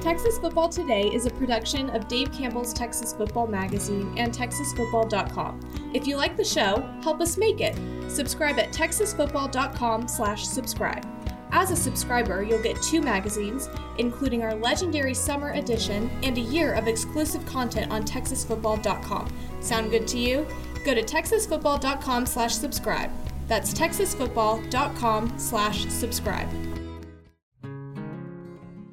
Texas Football Today is a production of Dave Campbell's Texas Football Magazine and TexasFootball.com. If you like the show, help us make it. Subscribe at Texasfootball.com/slash-subscribe. As a subscriber, you'll get two magazines, including our legendary summer edition and a year of exclusive content on TexasFootball.com. Sound good to you? Go to Texasfootball.com/slash-subscribe. That's TexasFootball.com/subscribe.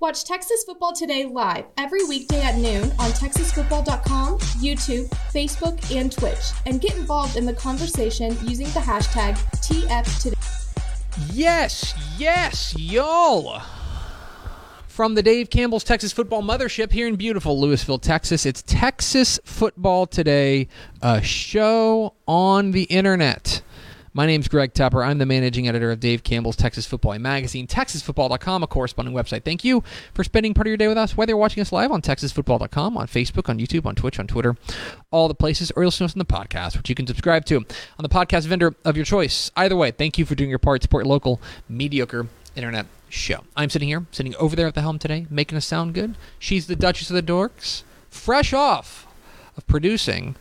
Watch Texas Football Today live every weekday at noon on TexasFootball.com, YouTube, Facebook, and Twitch, and get involved in the conversation using the hashtag TFToday. Yes, yes, y'all. From the Dave Campbell's Texas Football Mothership here in beautiful Lewisville, Texas, it's Texas Football Today, a show on the internet. My name's Greg Tepper. I'm the managing editor of Dave Campbell's Texas Football Magazine, TexasFootball.com, a corresponding website. Thank you for spending part of your day with us, whether you're watching us live on TexasFootball.com, on Facebook, on YouTube, on Twitch, on Twitter, all the places, or you'll listen to us on the podcast, which you can subscribe to on the podcast vendor of your choice. Either way, thank you for doing your part. To support local, mediocre internet show. I'm sitting here, sitting over there at the helm today, making us sound good. She's the Duchess of the Dorks, fresh off of producing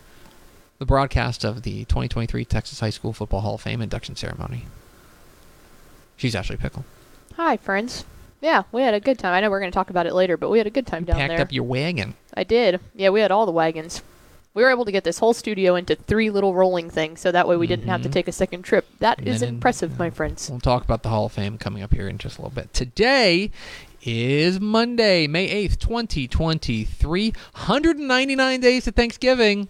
the broadcast of the 2023 Texas High School Football Hall of Fame induction ceremony. She's Ashley Pickle. Hi, friends. Yeah, we had a good time. I know we're going to talk about it later, but we had a good time down Packed there. up your wagon. I did. Yeah, we had all the wagons. We were able to get this whole studio into three little rolling things, so that way we didn't have to Mhm. take a second trip. That And is then in- impressive, my friends. We'll talk about the Hall of Fame coming up here in just a little bit. Today is Monday, May 8th, 2023. 199 days to Thanksgiving.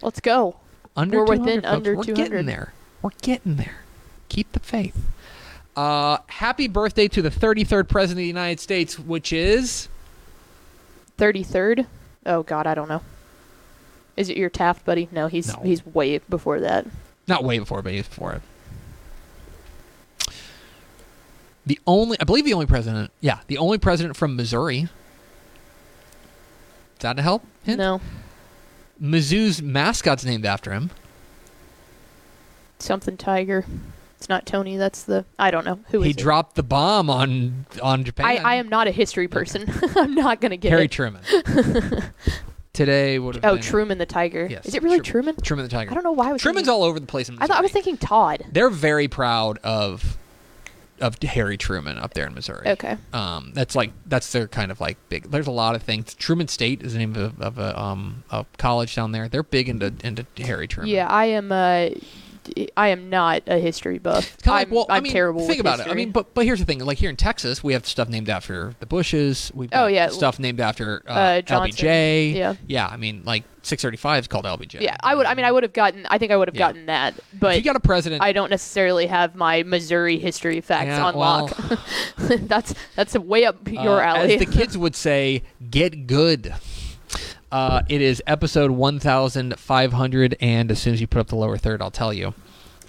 Let's go. Under We're 200, within folks. under We're 200. getting there. We're getting there. Keep the faith. Uh, happy birthday to the 33rd President of the United States, which is 33rd? Oh, God, I don't know. Is it your Taft, buddy? No, he's No. he's way before that. not way before, but he's before it. The only, I believe, the only president. Yeah, the only president from Missouri. Is that a help? Hint? No. Mizzou's mascot's named after him. Something Tiger. It's not Tony. That's the. I don't know. who he it? dropped the bomb on on Japan. I, I am not a history person. I'm not going to get Harry it. Truman. Today would have Oh, been Truman the Tiger. Yes, Is it really Truman. Truman? Truman the Tiger. I don't know why I was Truman's thinking, all over the place in I thought I was thinking Todd. They're very proud of of Harry Truman up there in Missouri. Okay. Um, that's like that's their kind of like big. There's a lot of things. Truman State is the name of, of a um a college down there. They're big into into Harry Truman. Yeah, I am. Uh, I am not a history buff. It's I'm, like, well, I'm I mean, terrible. Think with about it. I mean, but but here's the thing. Like here in Texas, we have stuff named after the Bushes. We've Oh, yeah. stuff named after uh, Uh, LBJ. Yeah. yeah. I mean, like 635 is called LBJ. yeah, I would. I mean, I would have gotten. I think I would have Yeah. gotten that, If but you got a president. I don't necessarily have my Missouri history facts Yeah, on lock. that's that's way up your Uh, alley. As the kids would say, get good. Uh, it is episode 1,500, and as soon as you put up the lower third, I'll tell you.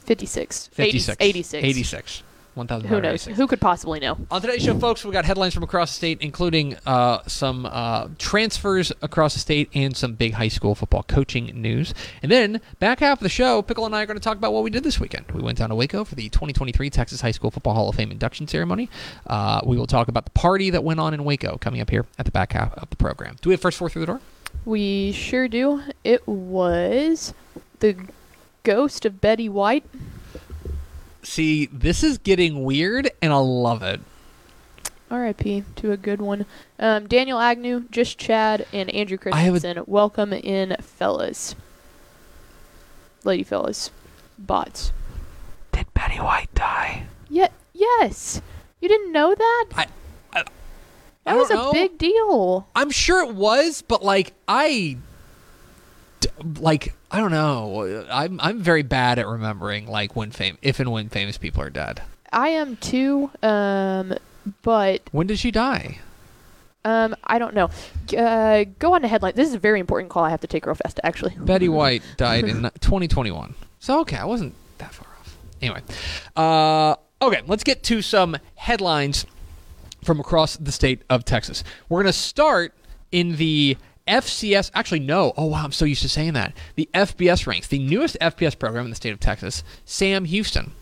56. 56. 86. 86. Who knows? Who could possibly know? On today's show, folks, we got headlines from across the state, including uh, some uh, transfers across the state and some big high school football coaching news. And then, back half of the show, Pickle and I are going to talk about what we did this weekend. We went down to Waco for the 2023 Texas High School Football Hall of Fame induction ceremony. Uh, we will talk about the party that went on in Waco coming up here at the back half of the program. Do we have first four through the door? We sure do. It was the ghost of Betty White. See, this is getting weird, and I love it. R.I.P. to a good one. Um, Daniel Agnew, Just Chad, and Andrew I have a- Christensen. Welcome in, fellas. Lady fellas. Bots. Did Betty White die? Yeah, yes. You didn't know that? I, I, that was a know. big deal. I'm sure it was, but like I like I don't know. I'm I'm very bad at remembering like when fame if and when famous people are dead. I am too. Um, but When did she die? Um, I don't know. Uh, go on to headline. This is a very important call. I have to take real fast, actually. Betty White died in 2021. So okay, I wasn't that far off. Anyway, uh, okay, let's get to some headlines from across the state of Texas. We're going to start in the FCS. Actually, no. Oh wow, I'm so used to saying that. The FBS ranks, the newest FBS program in the state of Texas. Sam Houston.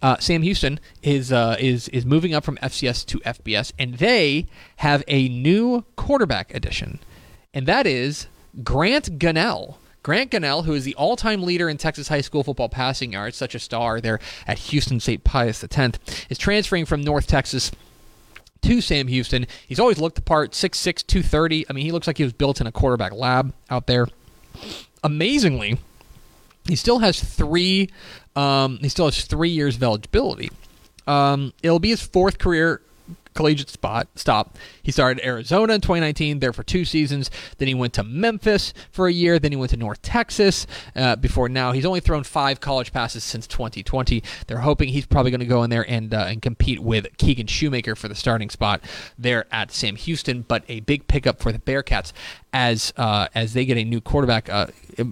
Uh, Sam Houston is uh, is is moving up from FCS to FBS, and they have a new quarterback addition, and that is Grant Gunnell. Grant Gunnell, who is the all-time leader in Texas high school football passing yards, such a star there at Houston St. Pius X, is transferring from North Texas to Sam Houston. He's always looked the part, 6'6", 230. I mean, he looks like he was built in a quarterback lab out there. Amazingly, he still has three. Um, he still has three years of eligibility. Um, it'll be his fourth career collegiate spot stop. He started Arizona in 2019, there for two seasons. Then he went to Memphis for a year. Then he went to North Texas. Uh, before now, he's only thrown five college passes since 2020. They're hoping he's probably going to go in there and uh, and compete with Keegan Shoemaker for the starting spot there at Sam Houston. But a big pickup for the Bearcats as uh, as they get a new quarterback uh,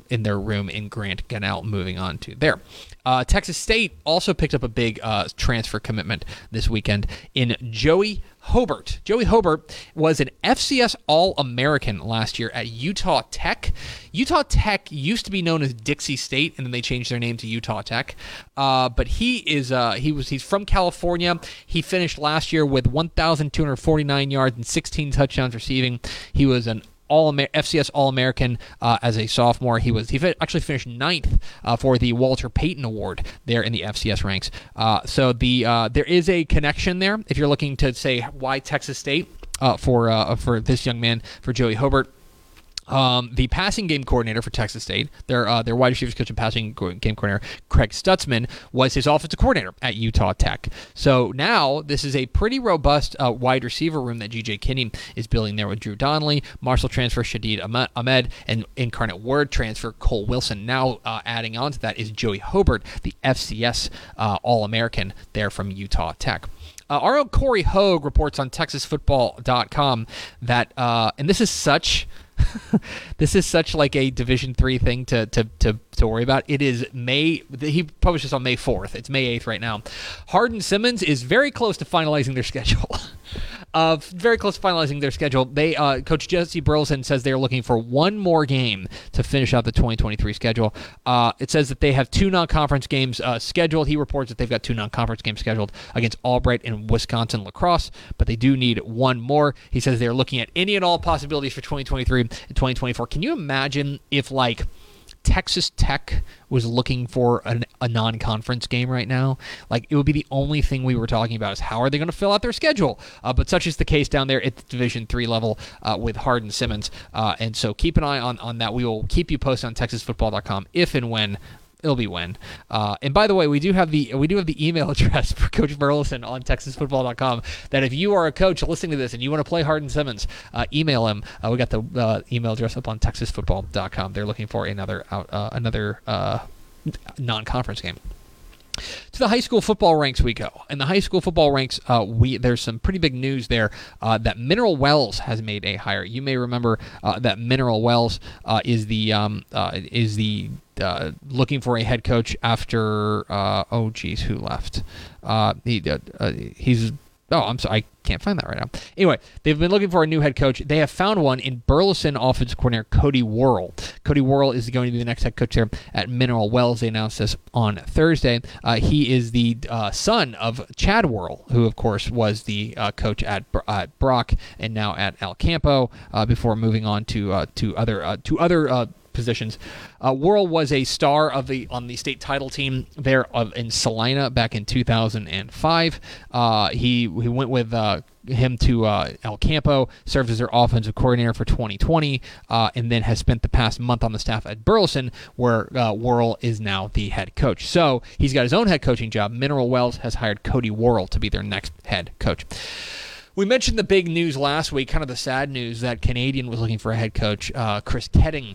in their room in Grant Gunnell moving on to there. Uh, Texas State also picked up a big uh, transfer commitment this weekend in Joey Hobert. Joey Hobert was an FCS All American last year at Utah Tech. Utah Tech used to be known as Dixie State, and then they changed their name to Utah Tech. Uh, but he is uh, he was he's from California. He finished last year with 1,249 yards and 16 touchdowns receiving. He was an all FCS All American uh, as a sophomore. He was he actually finished ninth uh, for the Walter Payton Award there in the FCS ranks. Uh, so the uh, there is a connection there. If you're looking to say why Texas State uh, for for this young man for Joey Hobert. Um, the passing game coordinator for Texas State, their uh, their wide receivers coach and passing game coordinator, Craig Stutzman, was his offensive coordinator at Utah Tech. So now this is a pretty robust uh, wide receiver room that GJ Kinney is building there with Drew Donnelly, Marshall transfer Shadeed Ahmed, and Incarnate Word transfer Cole Wilson. Now uh, adding on to that is Joey Hobert, the FCS uh, All American there from Utah Tech. Uh, our own Corey Hogue reports on TexasFootball.com that, uh, and this is such this is such like a Division three thing to, to to to worry about. It is May. He published this on May fourth. It's May eighth right now. Hardin Simmons is very close to finalizing their schedule. Uh, very close to finalizing their schedule. They uh, Coach Jesse Burleson says they are looking for one more game to finish out the 2023 schedule. Uh, it says that they have two non-conference games uh, scheduled. He reports that they've got two non-conference games scheduled against Albright and Wisconsin La Crosse, but they do need one more. He says they're looking at any and all possibilities for 2023 and 2024. Can you imagine if like Texas Tech was looking for an, a non-conference game right now, like it would be the only thing we were talking about is how are they going to fill out their schedule. Uh, but such is the case down there at the Division three level uh, with Hardin Simmons, uh, and so keep an eye on on that. We will keep you posted on TexasFootball.com if and when it'll be when. Uh, and by the way, we do have the we do have the email address for Coach Burleson on TexasFootball.com. That if you are a coach listening to this and you want to play Hardin Simmons, uh, email him. Uh, we got the uh, email address up on TexasFootball.com. They're looking for another out uh, another uh, non-conference game to the high school football ranks we go and the high school football ranks uh, we there's some pretty big news there uh, that mineral wells has made a hire you may remember uh, that mineral wells is the um, is the uh, looking for a head coach after oh geez who left he, he's Oh, I'm sorry. I can't find that right now. Anyway, they've been looking for a new head coach. They have found one in Burleson offensive coordinator Cody Worrell. Cody Worrell is going to be the next head coach there at Mineral Wells. They announced this on Thursday. Uh, he is the uh, son of Chad Worrell, who, of course, was the uh, coach at, at Brock and now at El Campo uh, before moving on to uh, to other uh, to other positions. Uh, Worrell was a star of the on the state title team there of, in Salina back in 2005. Uh, he he went with uh, him to uh, El Campo, served as their offensive coordinator for 2020, uh, and then has spent the past month on the staff at Burleson, where uh, Worrell is now the head coach. So he's got his own head coaching job. Mineral Wells has hired Cody Worrell to be their next head coach. We mentioned the big news last week, kind of the sad news that Canadian was looking for a head coach. Uh, Chris Koetting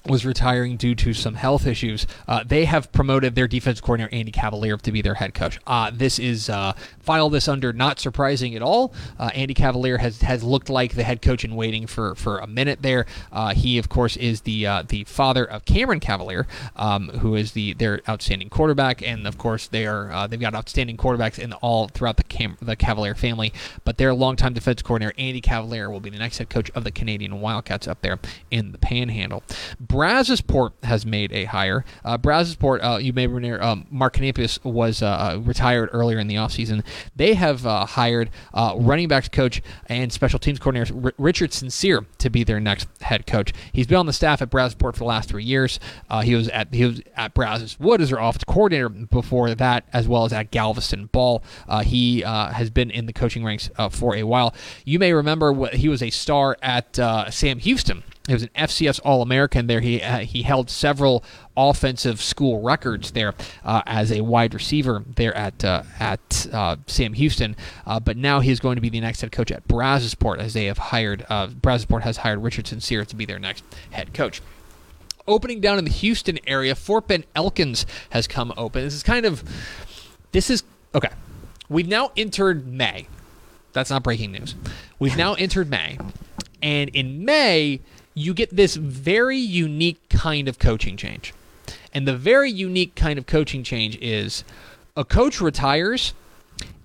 was retiring due to some health issues. Uh, they have promoted their defense coordinator Andy Cavalier to be their head coach. Uh, this is uh, file this under not surprising at all. Uh, Andy Cavalier has has looked like the head coach in waiting for for a minute there. Uh, he of course is the uh, the father of Cameron Cavalier, um, who is the their outstanding quarterback, and of course they are they've got outstanding quarterbacks in all throughout the Cam- the Cavalier family. But their longtime defense coordinator Andy Cavalier will be the next head coach of the Canadian Wildcats up there in the Panhandle. Brazosport has made a hire. Uh, uh, you may remember, um, Mark Canapius was uh, retired earlier in the offseason. They have uh, hired uh, running backs coach and special teams coordinator R- Richard Sincere to be their next head coach. He's been on the staff at Brazosport for the last three years. Uh, he was at he was at Brazoswood as their offensive coordinator before that, as well as at Galveston Ball. He has been in the coaching ranks for a while. You may remember what, he was a star at Sam Houston he was an FCS All American there. He uh, he held several offensive school records there uh, as a wide receiver there at uh, at uh, Sam Houston. Uh, but now he's going to be the next head coach at Brazosport as they have hired uh, Brazosport has hired Richard Sincere to be their next head coach. Opening down in the Houston area, Fort Bend Elkins has come open. This is kind of this is okay. We've now entered May. That's not breaking news. We've now entered May. And in May, you get this very unique kind of coaching change. And the very unique kind of coaching change is a coach retires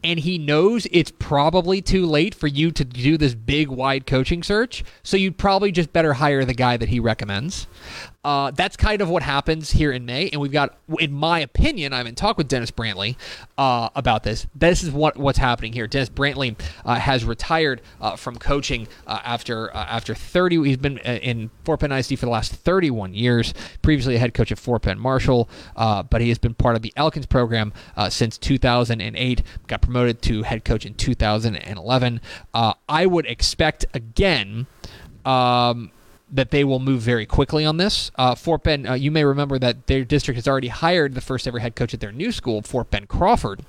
and he knows it's probably too late for you to do this big wide coaching search so you'd probably just better hire the guy that he recommends uh, that's kind of what happens here in May, and we've got, in my opinion, I'm in talk with Dennis Brantley uh, about this. This is what what's happening here. Dennis Brantley uh, has retired uh, from coaching uh, after uh, after 30. He's been in Fort Bend ISD for the last 31 years. Previously, a head coach at Fort Bend Marshall, but he has been part of the Elkins program since 2008. Got promoted to head coach in 2011. I would expect again. Um, that they will move very quickly on this. Uh, Fort Bend, uh, you may remember that their district has already hired the first ever head coach at their new school, Fort Bend Crawford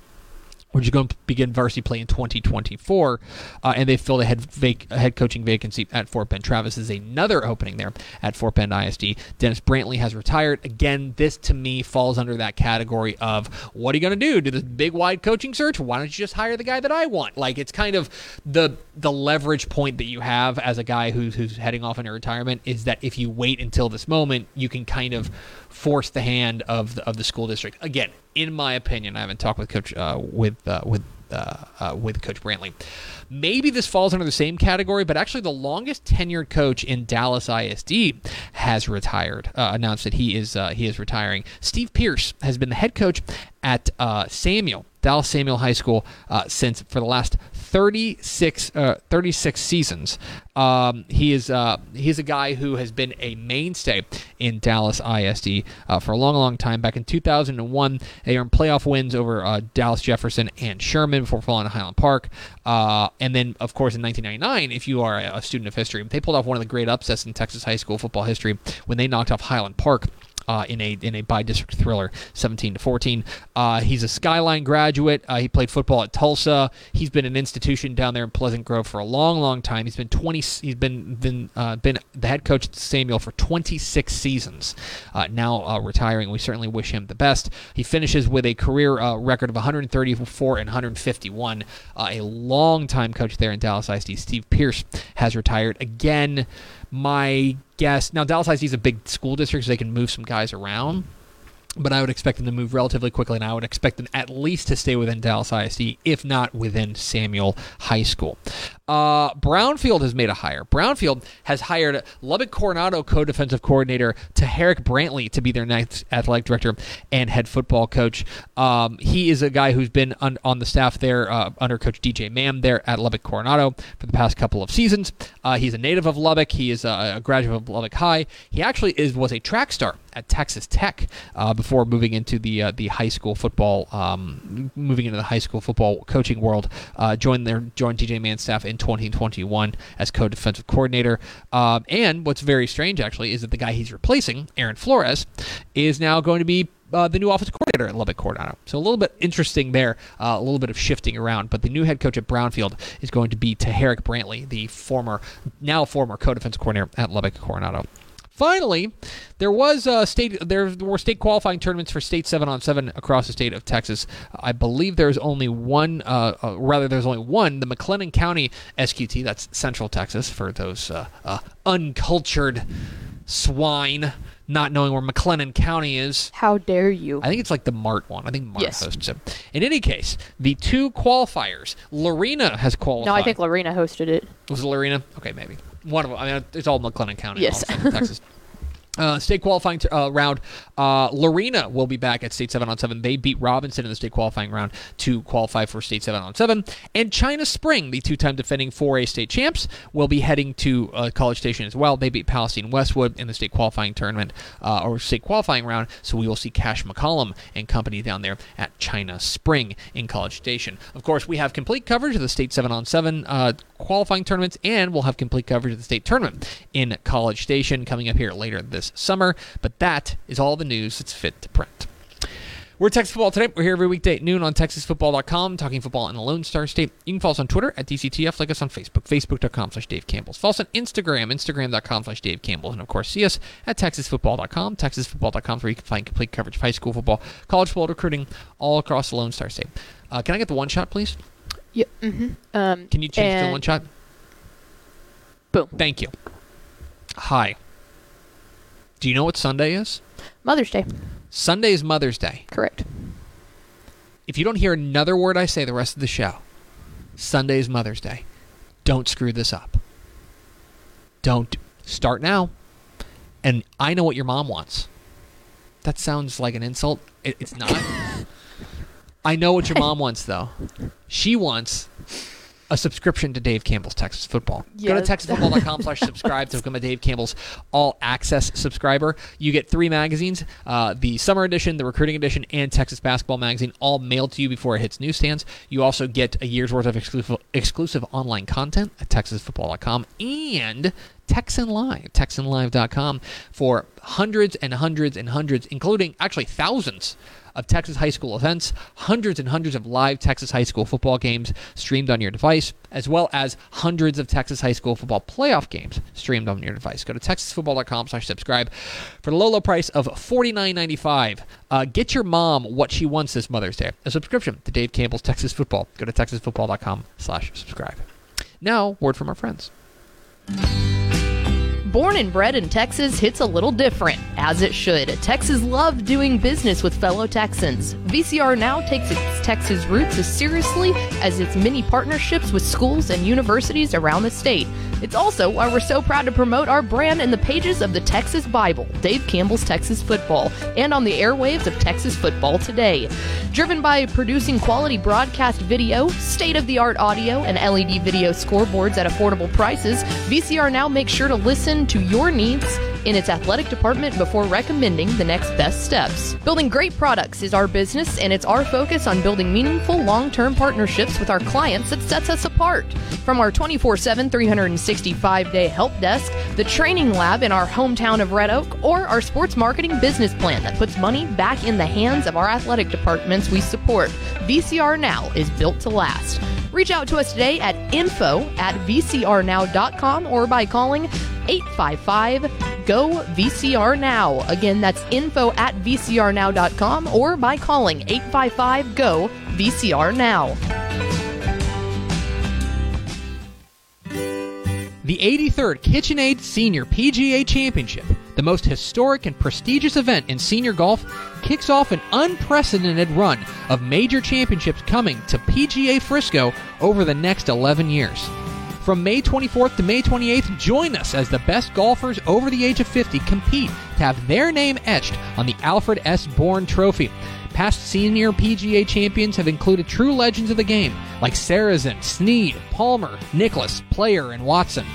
which is going to begin varsity play in 2024, uh, and they filled a head vac- head coaching vacancy at Fort Bend. Travis is another opening there at Fort Bend ISD. Dennis Brantley has retired. Again, this to me falls under that category of what are you going to do? Do this big wide coaching search? Why don't you just hire the guy that I want? Like it's kind of the the leverage point that you have as a guy who's who's heading off into retirement is that if you wait until this moment, you can kind of force the hand of the, of the school district. Again, in my opinion, I haven't talked with coach uh, with uh, with uh, uh, with Coach Brantley. Maybe this falls under the same category, but actually, the longest tenured coach in Dallas ISD has retired. Uh, announced that he is uh, he is retiring. Steve Pierce has been the head coach at Samuell Dallas Samuell High School since for the last 36, uh, 36 seasons. Um, he is uh, he's a guy who has been a mainstay in Dallas ISD uh, for a long, long time. Back in 2001, they earned playoff wins over uh, Dallas Jefferson and Sherman before falling to Highland Park. Uh, and then, of course, in 1999, if you are a student of history, they pulled off one of the great upsets in Texas high school football history when they knocked off Highland Park uh, in a in a bi-district thriller, 17 to 14. Uh, he's a Skyline graduate. Uh, he played football at Tulsa. He's been an institution down there in Pleasant Grove for a long, long time. He's been 20. He's been been uh, been the head coach at Samuell for 26 seasons. Uh, now uh, retiring. We certainly wish him the best. He finishes with a career record of 134 and 151. a long time coach there in Dallas ISD. Steve Pierce has retired again my guess now Dallas ISD is a big school district, so they can move some guys around but I would expect them to move relatively quickly, and I would expect them at least to stay within Dallas ISD, if not within Samuell High School. Uh, Brownfield has made a hire. Brownfield has hired Lubbock Coronado co-defensive coordinator Taherick Brantley to be their next athletic director and head football coach. Um, he is a guy who's been on, on the staff there uh, under Coach DJ Mann there at Lubbock Coronado for the past couple of seasons. Uh, he's a native of Lubbock. He is a, a, graduate of Lubbock High. He actually is was a track star at Texas Tech uh, before moving into the uh, the high school football, um, moving into the high school football coaching world. Uh, joined their joined DJ Mann's staff in 2021 as co-defensive coordinator. Um, and what's very strange actually is that the guy he's replacing, Aaron Flores, is now going to be uh, the new offensive coordinator at Lubbock Coronado. So a little bit interesting there, uh, a little bit of shifting around. But the new head coach at Brownfield is going to be Taherick Brantley, the former, now former co-defensive coordinator at Lubbock Coronado. Finally, there was a state. There were state qualifying tournaments for state seven on seven across the state of Texas. I believe there's only one. Uh, uh, rather, there's only one. The McLennan County SQT. That's Central Texas for those uh, uh, uncultured swine not knowing where McLennan County is. How dare you? I think it's like the Mart one. I think Mart Yes. hosts it. In any case, the two qualifiers, Lorena has qualified. No, I think Lorena hosted it. Was it Lorena? Okay, maybe. One of them. I mean, it's all McLennan County. Yes. Texas. Uh, state qualifying t- uh, round. Uh, Lorena will be back at state seven on seven. They beat Robinson in the state qualifying round to qualify for state seven on seven. And China Spring, the two-time defending 4A state champs, will be heading to uh, College Station as well. They beat Palestine Westwood in the state qualifying tournament uh, or state qualifying round. So we will see Cash McCollum and company down there at China Spring in College Station. Of course, we have complete coverage of the state seven on seven uh, qualifying tournaments, and we'll have complete coverage of the state tournament in College Station coming up here later this summer. But that is all the news that's fit to print. We're Texas Football Today. We're here every weekday at noon on TexasFootball.com, talking football in the Lone Star State. You can follow us on Twitter at DCTF, like us on Facebook, Facebook.com slash Dave Campbell's. Follow us on Instagram, Instagram.com slash Dave Campbell's. And of course, see us at TexasFootball.com, TexasFootball.com, where you can find complete coverage of high school football, college football recruiting all across the Lone Star State. Uh, can I get the one shot, please? Yeah. hmm Um, Can you change to the one shot? Boom. Thank you. Hi. Do you know what Sunday is? Mother's Day. Sunday is Mother's Day. Correct. If you don't hear another word I say the rest of the show, Sunday is Mother's Day. Don't screw this up. Don't start now. And I know what your mom wants. That sounds like an insult. It, it's not. I know what your mom wants, though. She wants a subscription to Dave Campbell's Texas Football. Go to texasfootball.com slash subscribe to become a Dave Campbell's All Access subscriber. You get three magazines, uh, the Summer Edition, the Recruiting Edition, and Texas Basketball Magazine, all mailed to you before it hits newsstands. You also get a year's worth of exclusive, exclusive online content at texasfootball.com and Texan Live, TexanLive.com for hundreds and hundreds and hundreds, including actually thousands of Texas high school events, hundreds and hundreds of live Texas high school football games streamed on your device, as well as hundreds of Texas high school football playoff games streamed on your device. Go to texasfootball.com slash subscribe for the low, low price of $49.95. Uh, get your mom what she wants this Mother's Day, a subscription to Dave Campbell's Texas Football. Go to texasfootball.com slash subscribe. Now, word from our friends. Born and bred in Texas hits a little different, as it should. Texas love doing business with fellow Texans. VCR now takes its Texas roots as seriously as its many partnerships with schools and universities around the state. It's also why we're so proud to promote our brand in the pages of the Texas Bible, Dave Campbell's Texas Football, and on the airwaves of Texas Football Today. Driven by producing quality broadcast video, state of the art audio, and LED video scoreboards at affordable prices, VCR now makes sure to listen to your needs in its athletic department before recommending the next best steps. Building great products is our business, and it's our focus on building meaningful long term partnerships with our clients that sets us apart. From our 24 7, 365 day help desk, the training lab in our hometown of Red Oak, or our sports marketing business plan that puts money back in the hands of our athletic departments we support, VCR Now is built to last. Reach out to us today at info at vcrnow.com or by calling 855 GO VCR Now. Again, that's info at vcrnow.com or by calling 855 GO VCR Now. The 83rd KitchenAid Senior PGA Championship, the most historic and prestigious event in senior golf, kicks off an unprecedented run of major championships coming to PGA Frisco over the next 11 years. From May 24th to May 28th, join us as the best golfers over the age of 50 compete to have their name etched on the Alfred S. Bourne Trophy. Past senior PGA champions have included true legends of the game like Sarazen, Snead, Palmer, Nicklaus, Player, and Watson.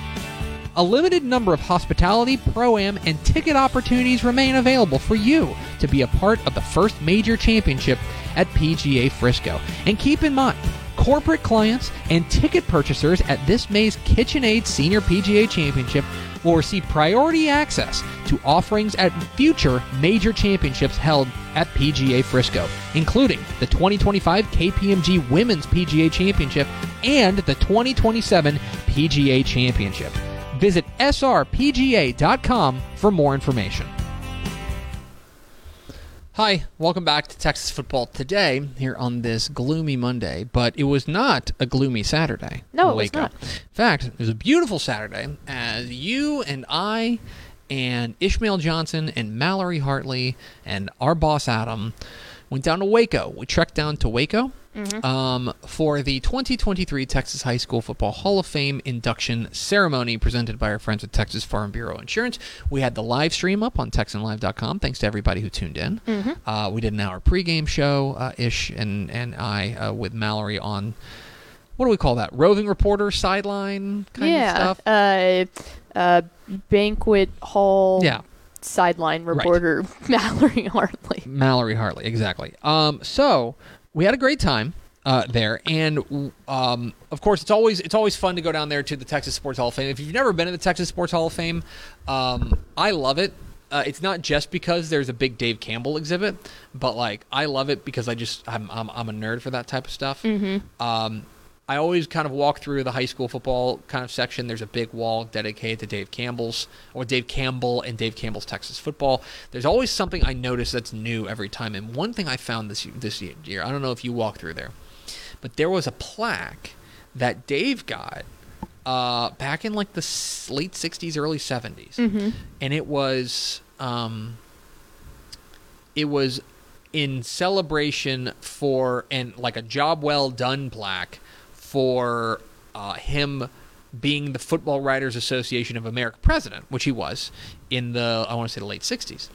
A limited number of hospitality, pro am, and ticket opportunities remain available for you to be a part of the first major championship at PGA Frisco. And keep in mind, corporate clients and ticket purchasers at this May's KitchenAid Senior PGA Championship will receive priority access to offerings at future major championships held at PGA Frisco, including the 2025 KPMG Women's PGA Championship and the 2027 PGA Championship. Visit srpga.com for more information. Hi, welcome back to Texas Football Today here on this gloomy Monday, but it was not a gloomy Saturday. No, it was not. In fact, it was a beautiful Saturday as you and I and Ishmael Johnson and Mallory Hartley and our boss Adam went down to Waco. We trekked down to Waco um, for the 2023 Texas High School Football Hall of Fame induction ceremony presented by our friends at Texas Farm Bureau Insurance. We had the live stream up on TexanLive.com. Thanks to everybody who tuned in. Uh, we did an hour pregame show, uh, Ish and, and I, uh, with Mallory on. What do we call that? Roving reporter, sideline kind yeah. of stuff. Uh, uh, banquet hall. Yeah. Sideline Right. reporter Mallory Hartley. Mallory Hartley, exactly. Um, so we had a great time uh, there, and um, of course, it's always it's always fun to go down there to the Texas Sports Hall of Fame. If you've never been to the Texas Sports Hall of Fame, um, I love it. Uh, it's not just because there's a big Dave Campbell exhibit, but like I love it because I just I'm I'm, I'm a nerd for that type of stuff. Um, I always kind of walk through the high school football kind of section. There's a big wall dedicated to Dave Campbell's or Dave Campbell and Dave Campbell's Texas football. There's always something I notice that's new every time. And one thing I found this this year, I don't know if you walk through there, but there was a plaque that Dave got uh, back in like the late '60s, early '70s, and it was um, it was in celebration for and like a job well done plaque for uh, him being the Football Writers Association of America president, which he was in the I want to say the late '60s.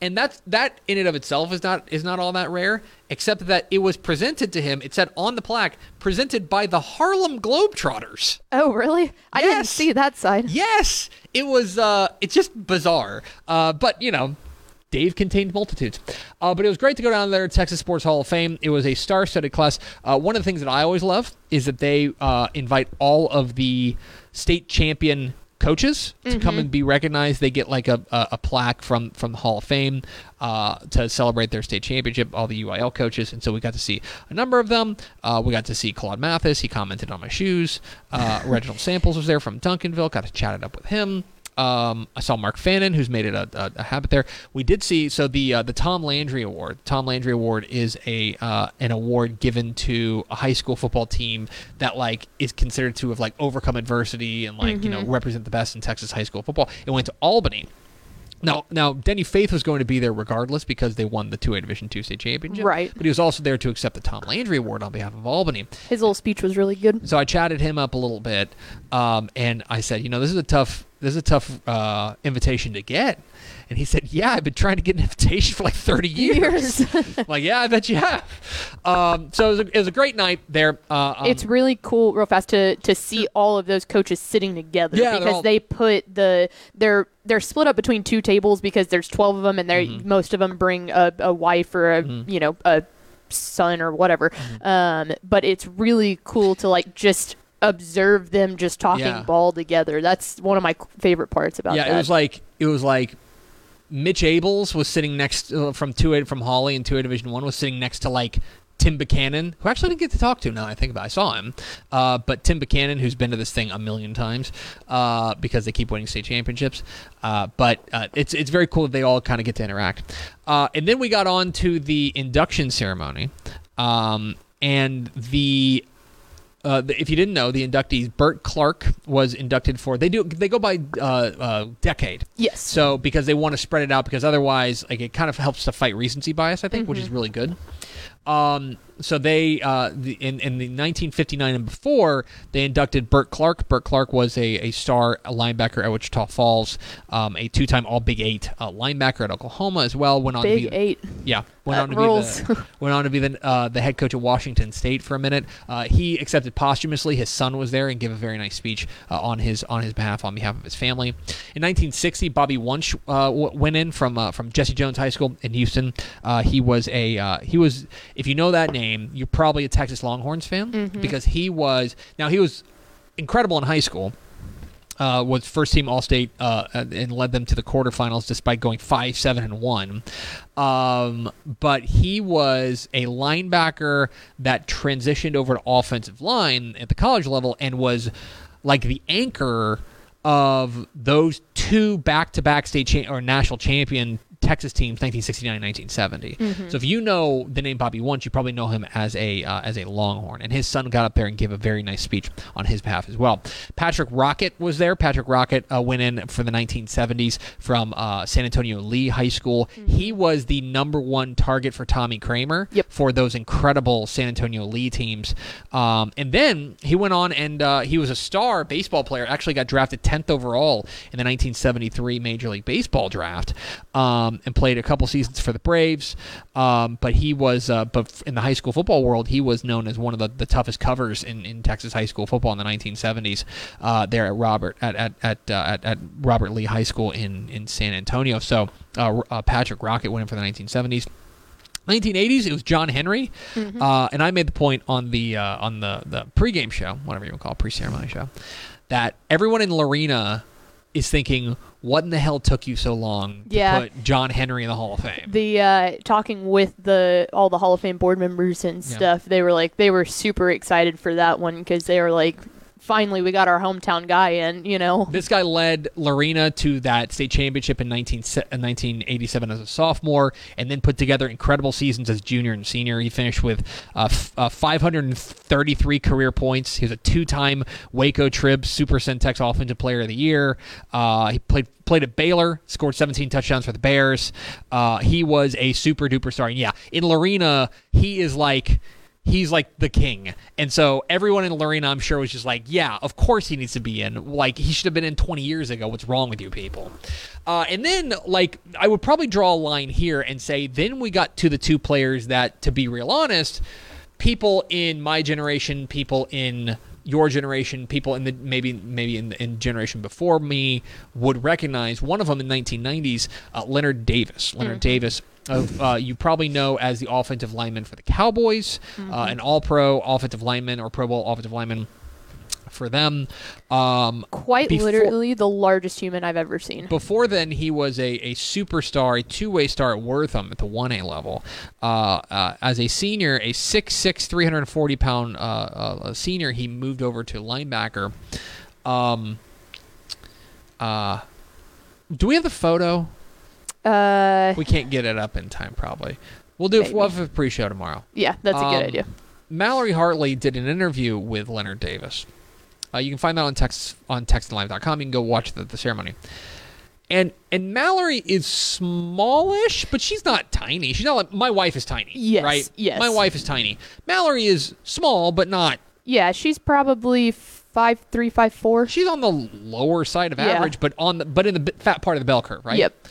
And that's that in and of itself is not is not all that rare, except that it was presented to him. It said on the plaque, presented by the Harlem Globetrotters. Oh, really? I didn't see that side. Yes, it was. Uh, it's just bizarre. Uh, but you know, Dave contained multitudes. Uh, but it was great to go down there, Texas Sports Hall of Fame. It was a star-studded class. Uh, one of the things that I always love is that they uh, invite all of the state champion coaches to come and be recognized. They get like a, a, a plaque from from the Hall of Fame uh, to celebrate their state championship. All the UIL coaches, and so we got to see a number of them. Uh, we got to see Claude Mathis. He commented on my shoes. Uh, Reginald Samples was there from Duncanville. Got to chat it up with him. Um, I saw Mark Fannin, who's made it a, a, a habit there. We did see so the uh, the Tom Landry Award. Tom Landry Award is a uh, an award given to a high school football team that like is considered to have like overcome adversity and like you know represent the best in Texas high school football. It went to Albany. Now, now Denny Faith was going to be there regardless because they won the 2A Division Two state championship. Right. But he was also there to accept the Tom Landry Award on behalf of Albany. His little speech was really good. So I chatted him up a little bit, um, and I said, you know, this is a tough, this is a tough uh, invitation to get. And he said, yeah, I've been trying to get an invitation for like 30 years. like, yeah, I bet you have. Um, so it was, a, it was a great night there. Uh, um, it's really cool, real fast, to to see all of those coaches sitting together Yeah, because all- they put the they're they're split up between two tables because there's twelve of them and they Mm-hmm. most of them bring a, a wife or a you know a son or whatever. Mm-hmm. Um, but it's really cool to like just observe them just talking Yeah. ball together. That's one of my favorite parts about yeah, that. it was like it was like Mitch Abels was sitting next uh, from two A from Holly and two A Division One was sitting next to like Tim Buchanan, who I actually didn't get to talk to. Now I think about, it. I saw him, uh, but Tim Buchanan, who's been to this thing a million times uh, because they keep winning state championships. Uh, but uh, it's it's very cool that they all kind of get to interact. Uh, and then we got on to the induction ceremony, um, and the uh, if you didn't know, the inductees Bert Clark was inducted for. They do they go by uh, uh, decade. yes. So because they want to spread it out, because otherwise, like it kind of helps to fight recency bias, I think, which is really good. Um, so they uh, the, in in the 1959 and before they inducted Bert Clark. Bert Clark was a, a star linebacker at Wichita Falls, um, a two-time All Big Eight uh, linebacker at Oklahoma as well. Went on Big to be, eight. Yeah, went on to rules. be the went on to be the uh, the head coach of Washington State for a minute. Uh, he accepted posthumously. His son was there and gave a very nice speech uh, on his on his behalf on behalf of his family. In 1960, Bobby Wuensch uh, w- went in from uh, from Jesse Jones High School in Houston. Uh, he was a uh, he was if you know that name, you're probably a Texas Longhorns fan because he was now he was incredible in high school uh, was first team All State uh, and led them to the quarterfinals despite going five, seven, and one. Um, but he was a linebacker that transitioned over to offensive line at the college level and was like the anchor of those two back-to-back state cha- or national champion Texas teams, 1969 1970. So if you know the name Bobby Wuensch, you probably know him as a uh, as a Longhorn. And his son got up there and gave a very nice speech on his behalf as well. Patrick Rockett was there. Patrick Rockett uh, went in for the 1970s from uh, San Antonio Lee High School. He was the number one target for Tommy Kramer Yep. for those incredible San Antonio Lee teams. Um, and then he went on and uh, he was a star baseball player. Actually, got drafted 10th overall in the 1973 Major League Baseball draft, um, and played a couple seasons for the Braves. Um, but he was, uh, but in the high school football world, he was known as one of the, the toughest covers in, in Texas high school football in the 1970s. Uh, there at Robert at at at, uh, at at Robert Lee High School in in San Antonio. So uh, uh, Patrick Rockett went in for the 1970s. 1980s, it was John Henry, uh, and I made the point on the uh, on the the pregame show, whatever you want to call it, pre-ceremony show, that everyone in Lorena is thinking, "What in the hell took you so long to Yeah. put John Henry in the Hall of Fame?" the uh, talking with the all the Hall of Fame board members and Yeah. stuff, they were like they were super excited for that one because they were like, finally we got our hometown guy in, you know. This guy led Lorena to that state championship in 19, uh, 1987 as a sophomore, and then put together incredible seasons as junior and senior. He finished with uh, f- uh, 533 career points. He was a two-time Waco Trib Super Centex Offensive Player of the Year. Uh, he played played at Baylor, scored 17 touchdowns for the Bears. Uh, he was a super duper star. And yeah, in Lorena, he is like he's like the king. And so everyone in Lorena, I'm sure, was just like, yeah, of course he needs to be in. Like, he should have been in 20 years ago. What's wrong with you people? Uh, and then, like, I would probably draw a line here and say, then we got to the two players that, to be real honest, people in my generation, people in your generation, people in the maybe maybe in the in generation before me would recognize. One of them in 1990s, uh, Leonard Davis. Leonard Davis, of uh, you probably know as the offensive lineman for the Cowboys, uh, an All-Pro offensive lineman or Pro Bowl offensive lineman for them. Um, Quite Before- literally the largest human I've ever seen. before then, he was a, a superstar, a two way star at Wortham at the 1A level. Uh, uh, as a senior, a 6'6, 340 pound uh, uh, senior, he moved over to linebacker. Um, uh, do we have the photo? Uh, We can't get it up in time, probably. We'll do. We'll have a pre show tomorrow. yeah, that's a Um, good idea. Mallory Hartley did an interview with Leonard Davis. Uh, you can find that on Texas on TexanLive.com. You can go watch the, the ceremony. And and Mallory is smallish, but she's not tiny. She's not like my wife is tiny. Yes, right. yes. My wife is tiny. Mallory is small, but not. Yeah, she's probably five three, five four. She's on the lower side of Yeah. average, but on the but in the fat part of the bell curve, right? Yep.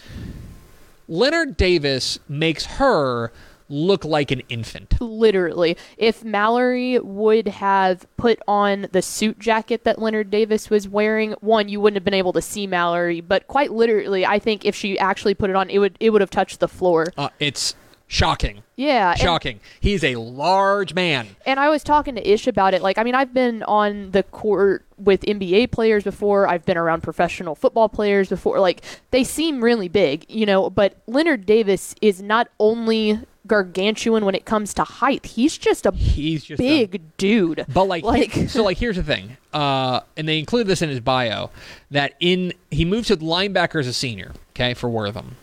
Leonard Davis makes her look like an infant. Literally. If Mallory would have put on the suit jacket that Leonard Davis was wearing, one, you wouldn't have been able to see Mallory, but quite literally, I think if she actually put it on, it would it would have touched the floor. Uh, it's shocking. Yeah. Shocking. He's a large man. And I was talking to Ish about it. Like, I mean, I've been on the court with NBA players before. I've been around professional football players before. Like, they seem really big, you know. But Leonard Davis is not only gargantuan when it comes to height. He's just a He's just a- big dude. But like, Like- so like, here's the thing, uh, and they include this in his bio that in he moved to linebacker as a senior, okay, for Wortham.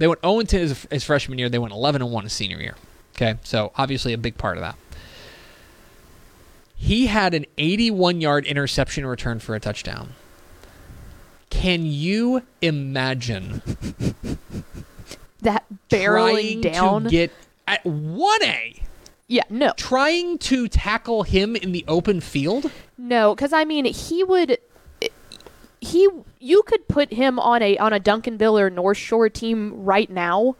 They went 0 10 his, his freshman year. They went 11 and 1 his senior year. Okay, so obviously a big part of that. He had an 81 yard interception return for a touchdown. Can you imagine that barreling down. to get at 1A, yeah, no, trying to tackle him in the open field? no, because I mean, he would. He, you could put him on a on a Duncanville or North Shore team right now,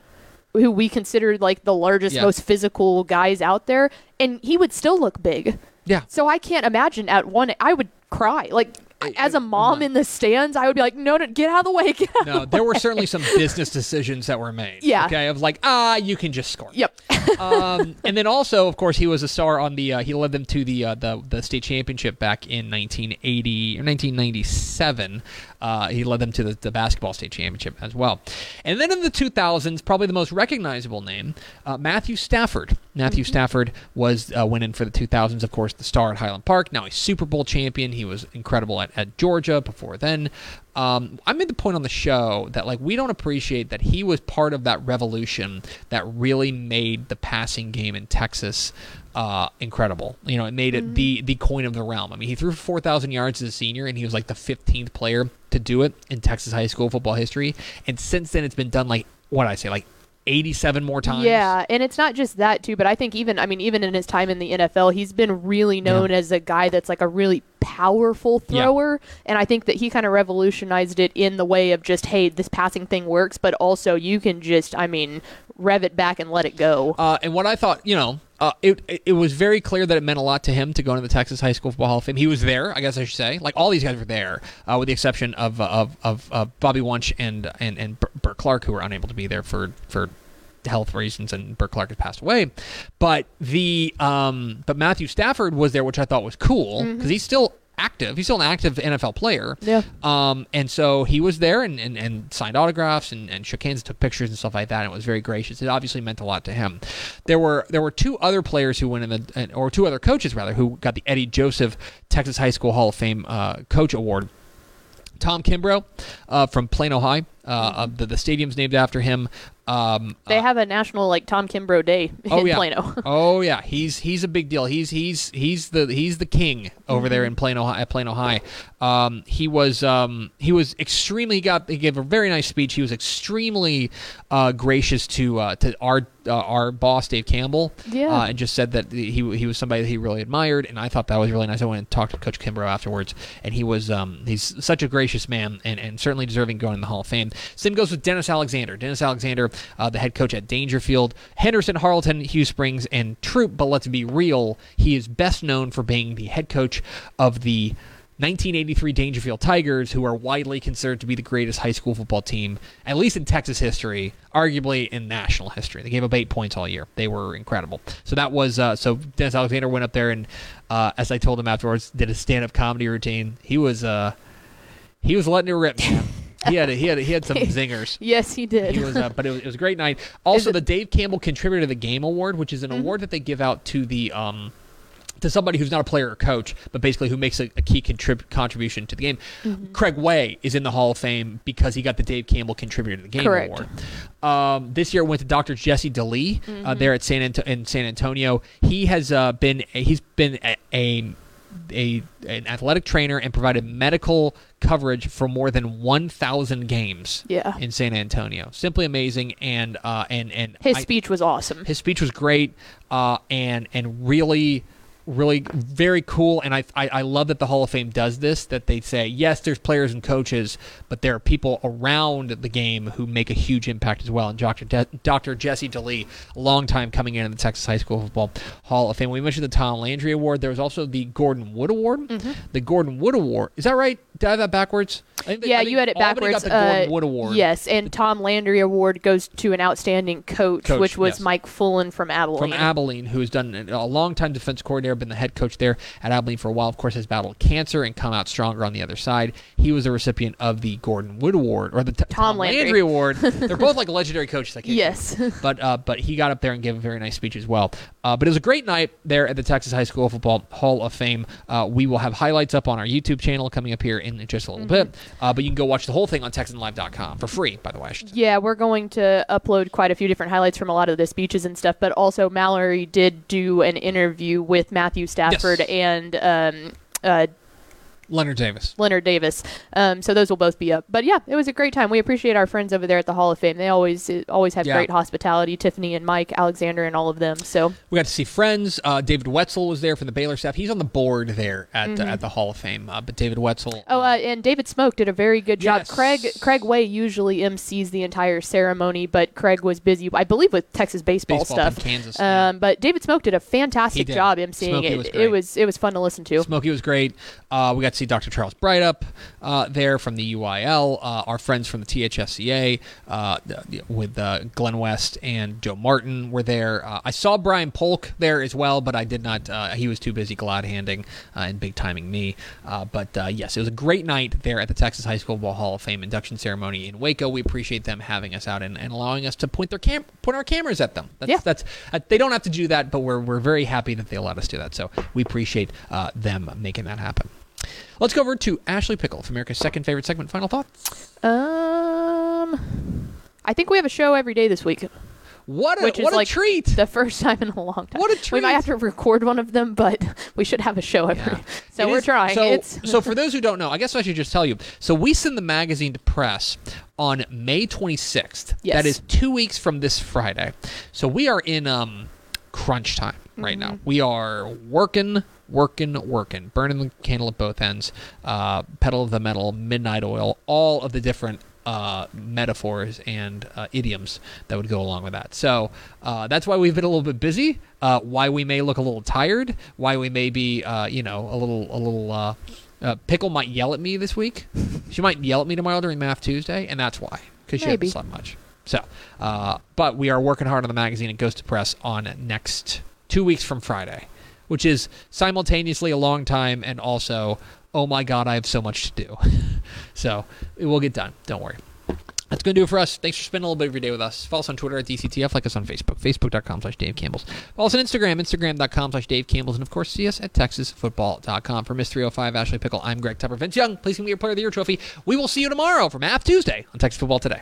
who we consider like the largest, Yeah. most physical guys out there, and he would still look big. Yeah. So I can't imagine at one. I would cry. Like as a mom in the stands, I would be like, "No, no, get out of the way." Get out. No, there were certainly some business decisions that were made. Yeah. Okay, of like, ah, you can just score. Yep. um, and then also, of course, he was a star on the. Uh, he led them to the uh, the the state championship back in 1980 or 1997. Uh, he led them to the, the basketball state championship as well. And then in the 2000s, probably the most recognizable name, uh, Matthew Stafford. Matthew Stafford was uh, went in for the 2000s, of course, the star at Highland Park. Now a Super Bowl champion. He was incredible at, at Georgia before then. Um, I made the point on the show that like we don't appreciate that he was part of that revolution that really made the passing game in Texas uh, incredible. You know, it made it the the coin of the realm. I mean, he threw four thousand yards as a senior, and he was like the fifteenth player to do it in Texas high school football history. And since then, it's been done like what I say, like eighty-seven more times. Yeah, and it's not just that too, but I think even I mean even in his time in the NFL, he's been really known as a guy that's like a really powerful Yeah. thrower, and I think that he kind of revolutionized it in the way of just hey, this passing thing works, but also you can just I mean rev it back and let it go. Uh, and what I thought, you know, uh, it, it was very clear that it meant a lot to him to go into the Texas High School Football Hall of Fame. He was there, I guess I should say. Like all these guys were there, uh, with the exception of of of, Bobby Wuensch and and and Bur- Burt Clark, who were unable to be there for for health reasons, and Burt Clark has passed away. But the um, but Matthew Stafford was there, which I thought was cool because he's still active. He's still an active NFL player. Yeah. Um, and so he was there and, and, and signed autographs and, and shook hands and took pictures and stuff like that. And it was very gracious. It obviously meant a lot to him. There were there were two other players who went in the or two other coaches rather who got the Eddie Joseph Texas High School Hall of Fame uh, Coach Award. Tom Kimbrough uh, from Plano High. Uh, uh, the, the stadium's named after him. Um, They uh, have a national like Tom Kimbrough Day in oh yeah. Plano. oh yeah, he's he's a big deal. He's he's he's the he's the king over there in Plano at Plano High. Um, he was um, he was extremely he got he gave a very nice speech. He was extremely uh, gracious to uh, to our uh, our boss Dave Campbell. Yeah. and just said that he he was somebody that he really admired, and I thought that was really nice. I went and talked to Coach Kimbrough afterwards, and he was um, he's such a gracious man, and, and certainly deserving going in the Hall of Fame. Same goes with Dennis Alexander. Dennis Alexander, uh, the head coach at Daingerfield, Henderson, Harleton, Hughes Springs, and Troup. But let's be real, he is best known for being the head coach of the 1983 Daingerfield Tigers, who are widely considered to be the greatest high school football team, at least in Texas history, arguably in national history. They gave up eight points all year. They were incredible. So that was uh, so Dennis Alexander went up there and, uh, as I told him afterwards, did a stand-up comedy routine. He was uh, he was letting it rip. He had a, he had a, he had some zingers. yes, he did. He was, uh, but it was, it was a great night. Also, it- the Dave Campbell Contributor to the Game Award, which is an award that they give out to the um, to somebody who's not a player or coach, but basically who makes a, a key contrib- contribution to the game. Craig Way is in the Hall of Fame because he got the Dave Campbell Contributor to the Game Correct. Award. Um, this year it went to Dr. Jesse DeLee uh, there at San Anto- in San Antonio. He has uh, been he's been a, a a an athletic trainer and provided medical coverage for more than 1,000 games Yeah. in San Antonio. Simply amazing, and uh, and and His I- speech was awesome. his speech was great, uh, and and really, really very cool. And I, I I love that the Hall of Fame does this. That they say yes, there's players and coaches, but there are people around the game who make a huge impact as well. And Dr. De- Dr. Jesse DeLee, long time coming in in the Texas High School Football Hall of Fame. We mentioned the Tom Landry Award. There was also the Gordon Wood Award. Mm-hmm. The Gordon Wood Award is that right? Did I have that backwards? I think they- yeah, you had it Albany backwards. Got the Uh, Wood Award. Yes, and Tom Landry Award goes to an outstanding coach, Coach, which was yes. Mike Fullen from Abilene. from Abilene, who has done a long time defense coordinator, been the head coach there at Abilene for a while. Of course, has battled cancer and come out stronger on the other side. He was a recipient of the Gordon Wood Award or the T- Tom Landry. Landry Award. They're both like legendary coaches. I can't Yes. but uh, but he got up there and gave a very nice speech as well. Uh, but it was a great night there at the Texas High School Football Hall of Fame. Uh, we will have highlights up on our YouTube channel coming up here in just a little Mm-hmm. bit. Uh, but you can go watch the whole thing on TexanLive.com for free, by the way. I should say. Yeah, we're going to upload quite a few different highlights from a lot of the speeches and stuff, but also Mallory did do an interview with Matthew Stafford Yes. and um, uh, Leonard Davis. Leonard Davis. Um, so those will both be up. But yeah, it was a great time. We appreciate our friends over there at the Hall of Fame. They always uh, always have Yeah. great hospitality. Tiffany and Mike Alexander and all of them. So We got to see friends. Uh, David Wetzel was there from the Baylor staff. He's on the board there at uh, at the Hall of Fame. Uh, but David Wetzel. Mm-hmm. Oh, uh, and David Smoke did a very good job. Yes. Craig Craig Way usually MCs the entire ceremony, but Craig was busy, I believe, with Texas baseball, Baseball stuff. Kansas, yeah. Um, but David Smoke did a fantastic job MCing Smokey it. was it was it was fun to listen to. Smokey was great. Uh, we got to see Dr. Charles Breithaupt uh, there from the UIL. Uh, our friends from the THSCA uh, with uh, Glenn West and Joe Martin were there. Uh, I saw Brian Polk there as well, but I did not. Uh, he was too busy glad handing uh, and big timing me. Uh, but uh, yes, it was a great night there at the Texas High School Ball Hall of Fame induction ceremony in Waco. We appreciate them having us out and, and allowing us to point their cam- point our cameras at them. That's, Yeah. that's uh, they don't have to do that, but we're we're very happy that they allowed us to do that. So we appreciate uh, them making that happen. Let's go over to Ashley Pickle from America's second favorite segment. Final thoughts? Um, I think we have a show every day this week. What a, Which is what a like treat! The first time in a long time. What a treat! We might have to record one of them, but we should have a show every. Yeah. So It we're is- trying. So, it's so for those who don't know, I guess I should just tell you. So we send the magazine to press on May 26th. Yes. That is two weeks from this Friday. So we are in um crunch time right now. Mm-hmm. We are working, working, working, burning the candle at both ends. Uh, pedal of the metal, midnight oil, all of the different uh, metaphors and uh, idioms that would go along with that. So uh, that's why we've been a little bit busy. Uh, why we may look a little tired. Why we may be, uh, you know, a little, a little. Uh, uh, Pickle might yell at me this week. She might yell at me tomorrow during Math Tuesday, and that's why because she hasn't slept much. So, uh, but we are working hard on the magazine. It goes to press on next two weeks from Friday, which is simultaneously a long time and also, oh my god, I have so much to do. so it will get done. Don't worry. That's going to do it for us. Thanks for spending a little bit of your day with us. Follow us on Twitter at DCTF. Like us on Facebook, facebook.com slash Dave Campbell's. Follow us on Instagram, instagram.com slash Dave Campbell's. And of course, see us at texasfootball.com. For Miss 305, Ashley Pickle, I'm Greg Tepper. Vince Young, please give me your Player of the Year trophy. We will see you tomorrow for Math Tuesday on Texas Football Today.